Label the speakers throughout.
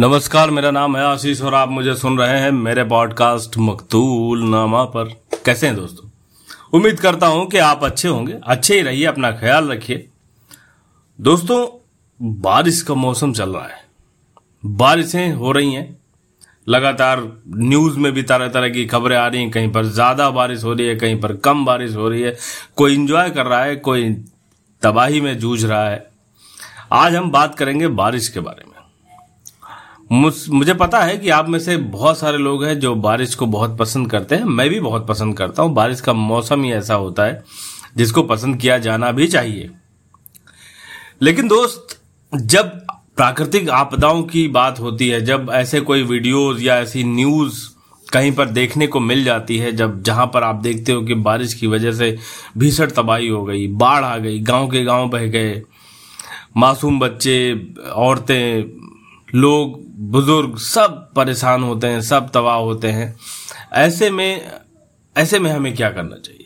Speaker 1: नमस्कार, मेरा नाम है आशीष और आप मुझे सुन रहे हैं मेरे पॉडकास्ट मकतूल नामा पर। कैसे हैं दोस्तों? उम्मीद करता हूँ कि आप अच्छे होंगे। अच्छे ही रहिए, अपना ख्याल रखिए। दोस्तों, बारिश का मौसम चल रहा है। बारिशें हो रही हैं। लगातार न्यूज़ में भी तरह तरह की खबरें आ रही हैं। कहीं पर ज़्यादा बारिश हो रही है, कहीं पर कम बारिश हो रही है। कोई इंजॉय कर रहा है, कोई तबाही में जूझ रहा है। आज हम बात करेंगे बारिश के बारे में। मुझे पता है कि आप में से बहुत सारे लोग हैं जो बारिश को बहुत पसंद करते हैं। मैं भी बहुत पसंद करता हूँ। बारिश का मौसम ही ऐसा होता है, जिसको पसंद किया जाना भी चाहिए। लेकिन दोस्त, जब प्राकृतिक आपदाओं की बात होती है, जब ऐसे कोई वीडियोस या ऐसी न्यूज़ कहीं पर देखने को मिल जाती है, जब जहाँ पर आप देखते हो कि बारिश की वजह से भीषण तबाही हो गई, बाढ़ आ गई, गाँव के गाँव बह गए, मासूम बच्चे, औरतें लोग, बुज़ुर्ग सब परेशान होते हैं, सब तबाह होते हैं। ऐसे में ऐसे में हमें क्या करना चाहिए?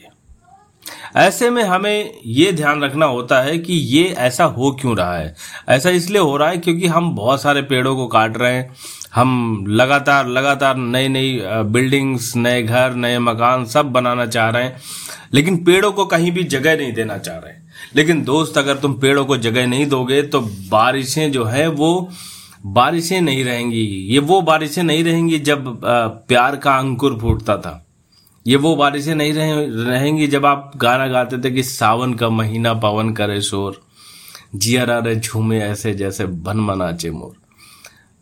Speaker 1: ऐसे में हमें ये ध्यान रखना होता है कि ये ऐसा हो क्यों रहा है? ऐसा इसलिए हो रहा है क्योंकि हम बहुत सारे पेड़ों को काट रहे हैं। हम लगातार लगातार नई नई बिल्डिंग्स नए घर, नए मकान सब बनाना चाह रहे हैं। लेकिन पेड़ों को कहीं भी जगह नहीं देना चाह रहे हैं। लेकिन दोस्त, अगर तुम पेड़ों को जगह नहीं दोगे तो बारिशें जो है वो बारिशें नहीं रहेंगी। ये वो बारिशें नहीं रहेंगी जब प्यार का अंकुर फूटता था। ये वो बारिशें नहीं रहे, रहेंगी जब आप गाना गाते थे कि सावन का महीना, पवन करे शोर। जिया रे झूमे ऐसे जैसे बन मनाचे मोर।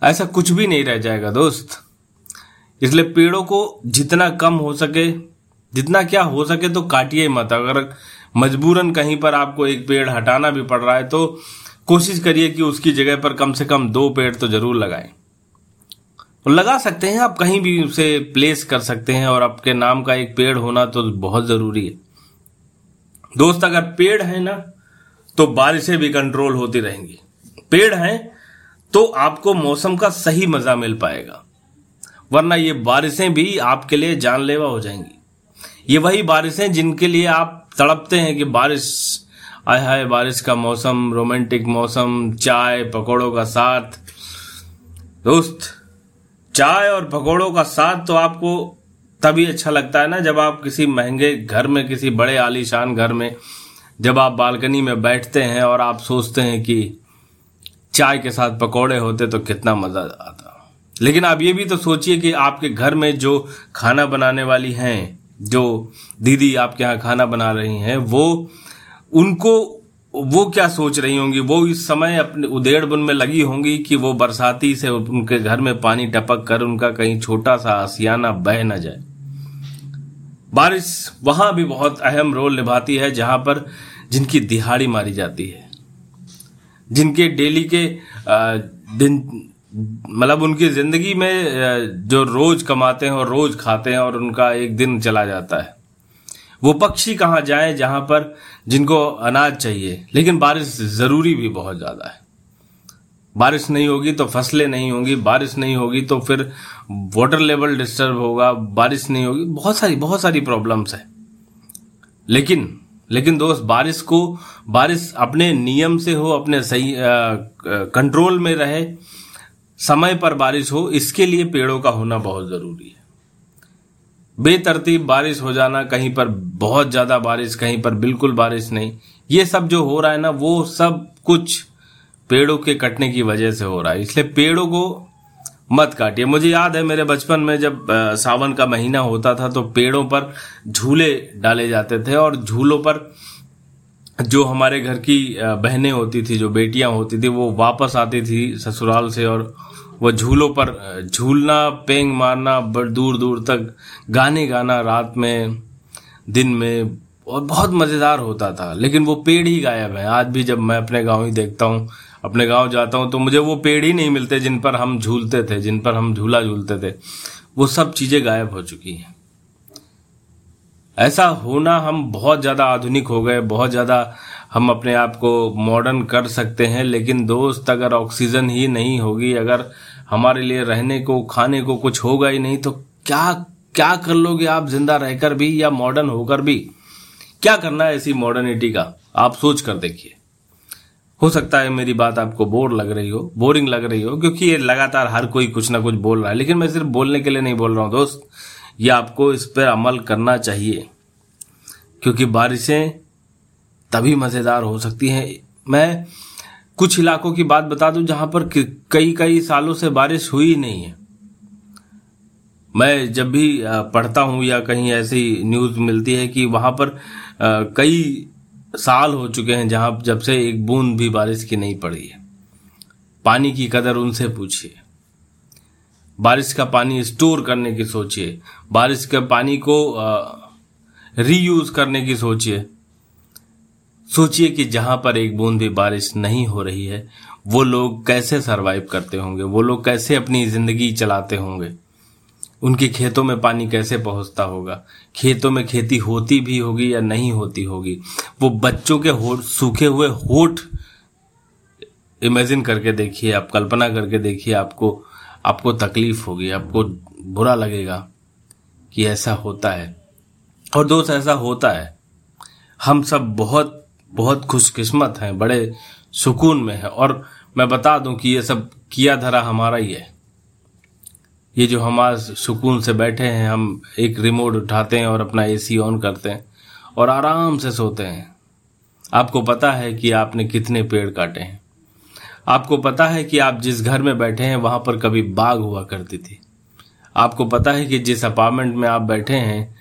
Speaker 1: ऐसा कुछ भी नहीं रह जाएगा दोस्त। इसलिए पेड़ों को जितना कम हो सके, जितना क्या हो सके तो काटिए मत। अगर मजबूरन कहीं पर आपको एक पेड़ हटाना भी पड़ रहा है तो कोशिश करिए कि उसकी जगह पर कम से कम दो पेड़ तो ज़रूर लगाएँ। लगा सकते हैं, आप कहीं भी उसे प्लेस कर सकते हैं और आपके नाम का एक पेड़ होना तो बहुत ज़रूरी है। दोस्त, अगर पेड़ है ना तो बारिशें भी कंट्रोल होती रहेंगी। पेड़ हैं तो आपको मौसम का सही मज़ा मिल पाएगा। वरना ये बारिशें भी आपके लिए जानलेवा हो जाएँगी। ये वही बारिशें जिनके लिए आप तड़पते हैं कि बारिश आय हाय बारिश का मौसम, रोमांटिक मौसम, चाय, पकौड़ों का साथ। दोस्त, चाय और पकौड़ों का साथ तो आपको तभी अच्छा लगता है ना जब आप किसी महँगे घर में, किसी बड़े आलीशान घर में, जब आप बालकनी में बैठते हैं और आप सोचते हैं कि चाय के साथ पकौड़े होते तो कितना मज़ा आता। लेकिन आप ये भी तो सोचिए कि आपके घर में जो खाना बनाने वाली हैं, जो दीदी आपके यहाँ खाना बना रही हैं, वो उनको वो क्या सोच रही होंगी? वो इस समय अपने उदेड़ बुन में लगी होंगी कि वो बरसाती से उनके घर में पानी टपक कर उनका कहीं छोटा सा आसियाना बह न जाए। बारिश वहाँ भी बहुत अहम रोल निभाती है, जहाँ पर जिनकी दिहाड़ी मारी जाती है। जिनके डेली के दिन मतलब उनकी ज़िंदगी में जो रोज कमाते हैं और रोज खाते हैं और उनका एक दिन चला जाता है। वो पक्षी कहाँ जाए जहाँ पर जिनको अनाज चाहिए। लेकिन बारिश ज़रूरी भी बहुत ज़्यादा है। बारिश नहीं होगी तो फ़सलें नहीं होंगी, बारिश नहीं होगी तो फिर वाटर लेवल डिस्टर्ब होगा, बारिश नहीं होगी, बहुत सारी बहुत सारी प्रॉब्लम्स है। लेकिन लेकिन दोस्त, बारिश को बारिश अपने नियम से हो, अपने सही कंट्रोल में रहे, समय पर बारिश हो, इसके लिए पेड़ों का होना बहुत ज़रूरी है। बेतरतीब बारिश हो जाना, कहीं पर बहुत ज़्यादा बारिश, कहीं पर बिल्कुल बारिश नहीं। ये सब जो हो रहा है ना, वो सब कुछ पेड़ों के कटने की वजह से हो रहा है। इसलिए पेड़ों को मत काटिए। मुझे याद है मेरे बचपन में जब सावन का महीना होता था तो पेड़ों पर झूले डाले जाते थे और झूलों पर जो हमारे घर की बहनें होती थी, जो बेटियाँ होती थी, वो वापस आती थी ससुराल से और वो झूलों पर झूलना, पेंग मारना दूर दूर तक गाने गाना रात में, दिन में, और बहुत मज़ेदार होता था। लेकिन वो पेड़ ही गायब है। आज भी जब मैं अपने गाँव ही देखता हूँ, अपने गाँव जाता हूँ तो मुझे वो पेड़ ही नहीं मिलते जिन पर हम झूलते थे, जिन पर हम झूला झूलते थे। वो सब चीज़ें गायब हो चुकी हैं। ऐसा होना हम बहुत ज़्यादा आधुनिक हो गए, बहुत ज़्यादा हम अपने आप को मॉडर्न कर सकते हैं, लेकिन दोस्त अगर ऑक्सीजन ही नहीं होगी, अगर हमारे लिए रहने को, खाने को कुछ होगा ही नहीं तो क्या क्या कर लोगे आप ज़िंदा रहकर भी या मॉडर्न होकर भी? क्या करना है ऐसी मॉडर्निटी का? आप सोच कर देखिए। हो सकता है मेरी बात आपको बोर लग रही हो बोरिंग लग रही हो, क्योंकि ये लगातार हर कोई कुछ ना कुछ बोल रहा है। लेकिन मैं सिर्फ़ बोलने के लिए नहीं बोल रहा हूँ, दोस्त। ये आपको इस पर अमल करना चाहिए, क्योंकि बारिशें तभी मज़ेदार हो सकती हैं। मैं कुछ इलाकों की बात बता दूँ जहाँ पर कई कई सालों से बारिश हुई नहीं है। मैं जब भी पढ़ता हूँ या कहीं ऐसी न्यूज़ मिलती है कि वहाँ पर कई साल हो चुके हैं जहाँ जब से एक बूंद भी बारिश की नहीं पड़ी है। पानी की कदर उनसे पूछिए। बारिश का पानी स्टोर करने की सोचिए। बारिश के पानी को रीयूज करने की सोचिए। सोचिए कि जहाँ पर एक बूंद भी बारिश नहीं हो रही है, वो लोग कैसे सरवाइव करते होंगे? वो लोग कैसे अपनी ज़िंदगी चलाते होंगे? उनके खेतों में पानी कैसे पहुँचता होगा? खेतों में खेती होती भी होगी या नहीं होती होगी? वो बच्चों के होठ, सूखे हुए होठ इमेजिन करके देखिए, आप कल्पना करके देखिए, आपको आपको तकलीफ़ होगी, आपको बुरा लगेगा कि ऐसा होता है। और दोस्त, ऐसा होता है। हम सब बहुत बहुत खुशकिस्मत हैं, बड़े सुकून में हैं। और मैं बता दूँ कि ये सब किया धरा हमारा ही है। ये जो हम आज सुकून से बैठे हैं, हम एक रिमोट उठाते हैं और अपना एसी ऑन करते हैं और आराम से सोते हैं। आपको पता है कि आपने कितने पेड़ काटे हैं। आपको पता है कि आप जिस घर में बैठे हैं, वहाँ पर कभी बाग हुआ करती थी। आपको पता है कि जिस अपार्टमेंट में आप बैठे हैं,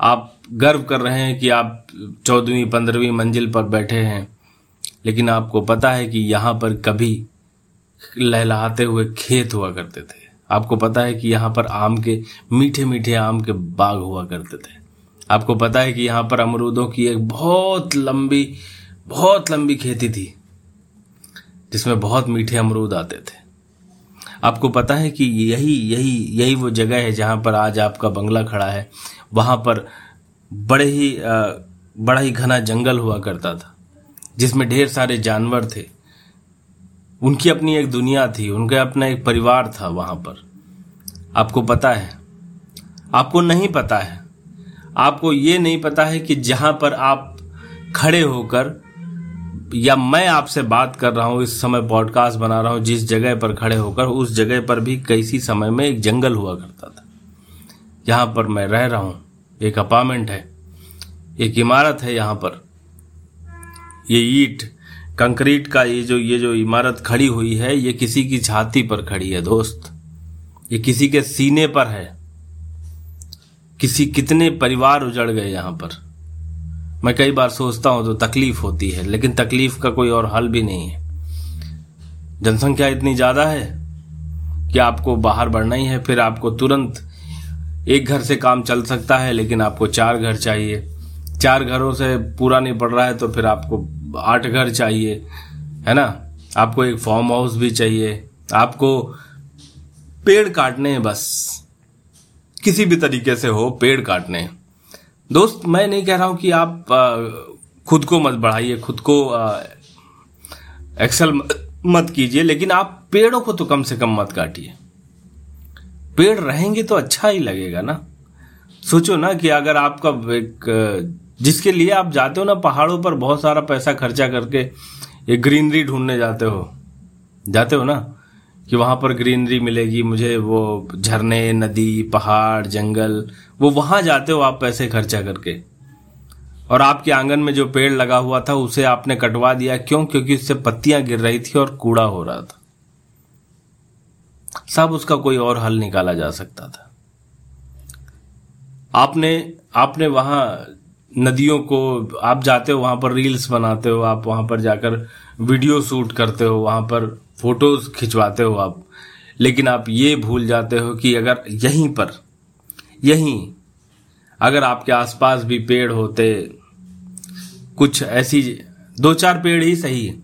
Speaker 1: आप गर्व कर रहे हैं कि आप चौदहवीं, पंद्रहवीं मंजिल पर बैठे हैं। लेकिन आपको पता है कि यहाँ पर कभी लहलाते हुए खेत हुआ करते थे। आपको पता है कि यहाँ पर आम के मीठे मीठे आम के बाग हुआ करते थे। आपको पता है कि यहाँ पर अमरूदों की एक बहुत लंबी बहुत लंबी खेती थी, जिसमें बहुत मीठे अमरूद आते थे। आपको पता है कि यही यही यही वो जगह है जहाँ पर आज आपका बंगला खड़ा है। वहाँ पर बड़े ही बड़ा ही घना जंगल हुआ करता था, जिसमें ढेर सारे जानवर थे। उनकी अपनी एक दुनिया थी, उनका अपना एक परिवार था वहाँ पर। आपको पता है। आपको नहीं पता है। आपको ये नहीं पता है कि जहाँ पर आप खड़े होकर, या मैं आपसे बात कर रहा हूँ, इस समय पॉडकास्ट बना रहा हूँ, जिस जगह पर खड़े होकर, उस जगह पर भी किसी समय में एक जंगल हुआ करता था। यहाँ पर मैं रह रहा हूँ। एक अपार्टमेंट है, एक इमारत है यहाँ पर। ये ईट, कंक्रीट का ये जो ये जो इमारत खड़ी हुई है, ये किसी की छाती पर खड़ी है दोस्त। ये किसी के सीने पर है। किसी कितने परिवार उजड़ गए यहाँ पर। मैं कई बार सोचता हूँ तो तकलीफ़ होती है, लेकिन तकलीफ़ का कोई और हल भी नहीं है। जनसंख्या इतनी ज़्यादा है कि आपको बाहर बढ़ना ही है, फिर आपको तुरंत एक घर से काम चल सकता है, लेकिन आपको चार घर चाहिए। चार घरों से पूरा नहीं पड़ रहा है तो फिर आपको आठ घर चाहिए, है ना? आपको एक फार्म हाउस भी चाहिए। आपको पेड़ काटने हैं बस। किसी भी तरीके से हो, पेड़ काटने दोस्त, मैं नहीं कह रहा हूँ कि आप खुद को मत बढ़ाइए, खुद को एक्सल मत कीजिए, लेकिन आप पेड़ों को तो कम से कम मत काटिए। पेड़ रहेंगे तो अच्छा ही लगेगा ना। सोचो ना कि अगर आपका एक, जिसके लिए आप जाते हो ना, पहाड़ों पर बहुत सारा पैसा खर्चा करके ये ग्रीनरी ढूँढने जाते हो। जाते हो ना? कि वहाँ पर ग्रीनरी मिलेगी, मुझे वो झरने, नदी, पहाड़, जंगल, वो वहाँ जाते हो आप पैसे खर्चा करके। और आपके आँगन में जो पेड़ लगा हुआ था, उसे आपने कटवा दिया। क्यों? क्योंकि उससे पत्तियाँ गिर रही थी और कूड़ा हो रहा था। सब उसका कोई और हल निकाला जा सकता था। आपने आपने वहाँ नदियों को, आप जाते हो, वहाँ पर रील्स बनाते हो, आप वहाँ पर जाकर वीडियो शूट करते हो, वहाँ पर फ़ोटोज़ खिंचवाते हो आप। लेकिन आप ये भूल जाते हो कि अगर यहीं पर, यहीं अगर आपके आसपास भी पेड़ होते, कुछ ऐसी, दो चार पेड़ ही सही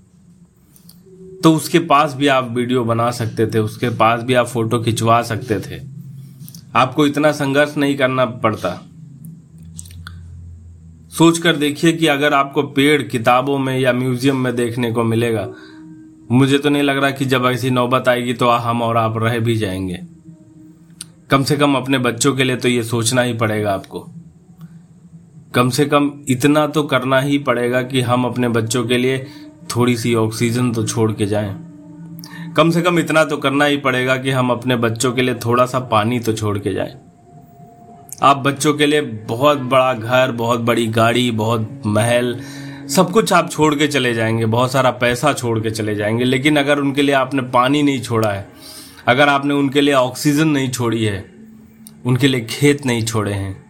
Speaker 1: तो उसके पास भी आप वीडियो बना सकते थे, उसके पास भी आप फ़ोटो खिंचवा सकते थे। आपको इतना संघर्ष नहीं करना पड़ता। सोच कर देखिए कि अगर आपको पेड़ किताबों में या म्यूज़ियम में देखने को मिलेगा, मुझे तो नहीं लग रहा कि जब ऐसी नौबत आएगी तो हम और आप रह भी जाएँगे। कम से कम अपने बच्चों के लिए तो ये सोचना ही पड़ेगा आपको। कम से कम इतना तो करना ही पड़ेगा कि हम अपने बच्चों के लिए थोड़ी सी ऑक्सीजन तो छोड़ के जाएँ। कम से कम इतना तो करना ही पड़ेगा कि हम अपने बच्चों के लिए थोड़ा सा पानी तो छोड़ के जाएँ। आप बच्चों के लिए बहुत बड़ा घर, बहुत बड़ी गाड़ी, बहुत महल, सब कुछ आप छोड़ के चले जाएँगे, बहुत सारा पैसा छोड़ के चले जाएँगे, लेकिन अगर उनके लिए आपने पानी नहीं छोड़ा है, अगर आपने उनके लिए ऑक्सीजन नहीं छोड़ी है, उनके लिए खेत नहीं छोड़े हैं,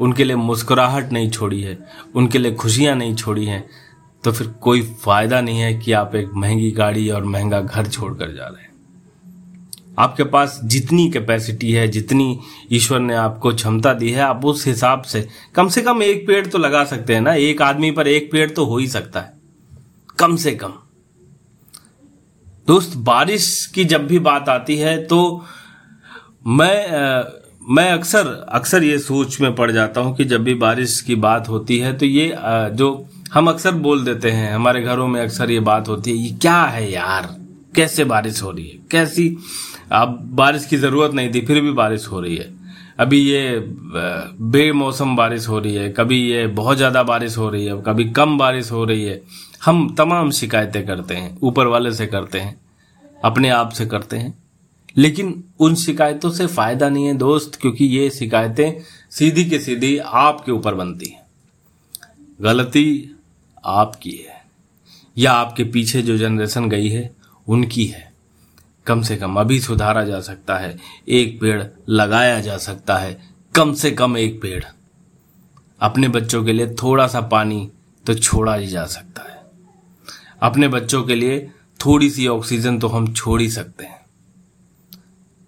Speaker 1: उनके लिए मुस्कुराहट नहीं छोड़ी है, उनके लिए खुशियाँ नहीं छोड़ी हैं तो फिर कोई फ़ायदा नहीं है कि आप एक महँगी गाड़ी और महँगा घर छोड़कर जा रहे हैं। आपके पास जितनी कैपेसिटी है जितनी ईश्वर ने आपको क्षमता दी है आप उस हिसाब से कम से कम एक पेड़ तो लगा सकते हैं ना एक आदमी पर एक पेड़ तो हो ही सकता है। कम से कम। दोस्त बारिश की जब भी बात आती है तो मैं आ, मैं अक्सर अक्सर ये सोच में पड़ जाता हूँ कि जब भी बारिश की बात होती है तो ये आ, जो हम अक्सर बोल देते हैं, हमारे घरों में अक्सर ये बात होती है, ये क्या है यार? कैसे बारिश हो रही है? कैसी? अब बारिश की ज़रूरत नहीं थी, फिर भी बारिश हो रही है। अभी ये बेमौसम बारिश हो रही है, कभी ये बहुत ज़्यादा बारिश हो रही है, कभी कम बारिश हो रही है। हम तमाम शिकायतें करते हैं, ऊपर वाले से करते हैं, अपने आप से करते हैं। लेकिन उन शिकायतों से फ़ायदा नहीं है दोस्त, क्योंकि ये शिकायतें सीधी के सीधी आपके ऊपर बनती हैं। गलती आपकी है या आपके पीछे जो जनरेशन गई है उनकी है। कम से कम अभी सुधारा जा सकता है एक पेड़ लगाया जा सकता है कम से कम एक पेड़। अपने बच्चों के लिए थोड़ा सा पानी तो छोड़ा ही जा सकता है। अपने बच्चों के लिए थोड़ी सी ऑक्सीजन तो हम छोड़ ही सकते हैं।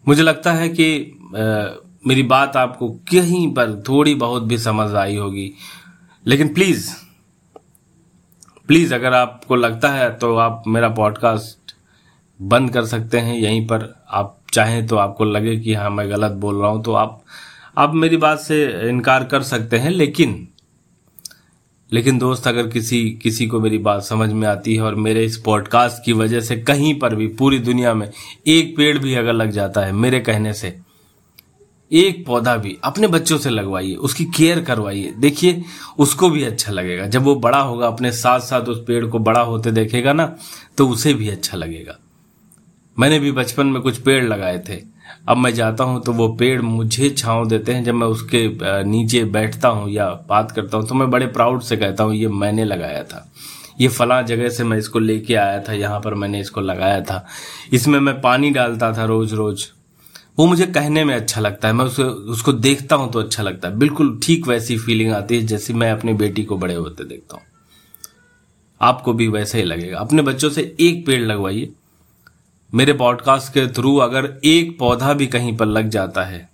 Speaker 1: मुझे लगता है कि आ, मेरी बात आपको कहीं पर थोड़ी बहुत भी समझ आई होगी लेकिन प्लीज़ प्लीज़, अगर आपको लगता है तो आप मेरा पॉडकास्ट बंद कर सकते हैं, यहीं पर आप चाहें तो आपको लगे कि हाँ मैं गलत बोल रहा हूँ तो आप आप मेरी बात से इनकार कर सकते हैं, लेकिन लेकिन दोस्त, अगर किसी किसी को मेरी बात समझ में आती है और मेरे इस पॉडकास्ट की वजह से कहीं पर भी पूरी दुनिया में एक पेड़ भी अगर लग जाता है मेरे कहने से एक पौधा भी अपने बच्चों से लगवाइए, उसकी केयर करवाइए। देखिए, उसको भी अच्छा लगेगा। जब वो बड़ा होगा, अपने साथ साथ उस पेड़ को बड़ा होते देखेगा ना तो उसे भी अच्छा लगेगा। मैंने भी बचपन में कुछ पेड़ लगाए थे। अब मैं जाता हूँ तो वो पेड़ मुझे छांव देते हैं। जब मैं उसके नीचे बैठता हूँ या बात करता हूँ तो मैं बड़े प्राउड से कहता हूँ, ये मैंने लगाया था। ये फला जगह से मैं इसको लेके आया था, यहाँ पर मैंने इसको लगाया था। इसमें मैं पानी डालता था रोज रोज वो मुझे कहने में अच्छा लगता है मैं उसे उसको देखता हूँ तो अच्छा लगता है। बिल्कुल ठीक वैसी फीलिंग आती है जैसी मैं अपनी बेटी को बड़े होते देखता हूँ। आपको भी वैसे ही लगेगा। अपने बच्चों से एक पेड़ लगवाइए। मेरे पॉडकास्ट के थ्रू अगर एक पौधा भी कहीं पर लग जाता है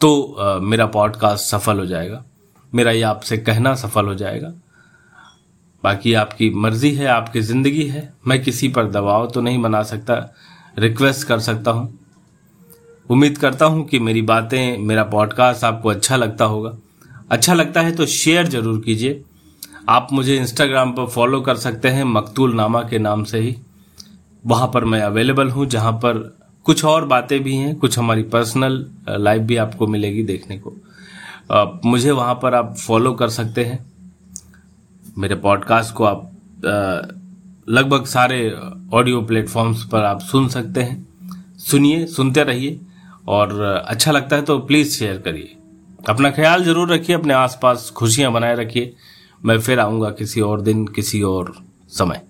Speaker 1: तो आ, मेरा पॉडकास्ट सफल हो जाएगा। मेरा ये आपसे कहना सफल हो जाएगा। बाकी आपकी मर्ज़ी है आपकी ज़िंदगी है। मैं किसी पर दबाव तो नहीं बना सकता। रिक्वेस्ट कर सकता हूँ। उम्मीद करता हूँ कि मेरी बातें, मेरा पॉडकास्ट आपको अच्छा लगता होगा। अच्छा लगता है तो शेयर ज़रूर कीजिए। आप मुझे इंस्टाग्राम पर फॉलो कर सकते हैं, मकतूल नामा के नाम से ही। वहाँ पर मैं अवेलेबल हूँ, जहाँ पर कुछ और बातें भी हैं, कुछ हमारी पर्सनल लाइफ भी आपको मिलेगी देखने को। मुझे वहाँ पर आप फॉलो कर सकते हैं। मेरे पॉडकास्ट को आप लगभग सारे ऑडियो प्लेटफॉर्म्स पर आप सुन सकते हैं। सुनिए, सुनते रहिए और अच्छा लगता है तो प्लीज़ शेयर करिए। अपना ख्याल ज़रूर रखिए, अपने आसपास खुशियाँ बनाए रखिए। मैं फिर आऊँगा किसी और दिन, किसी और समय।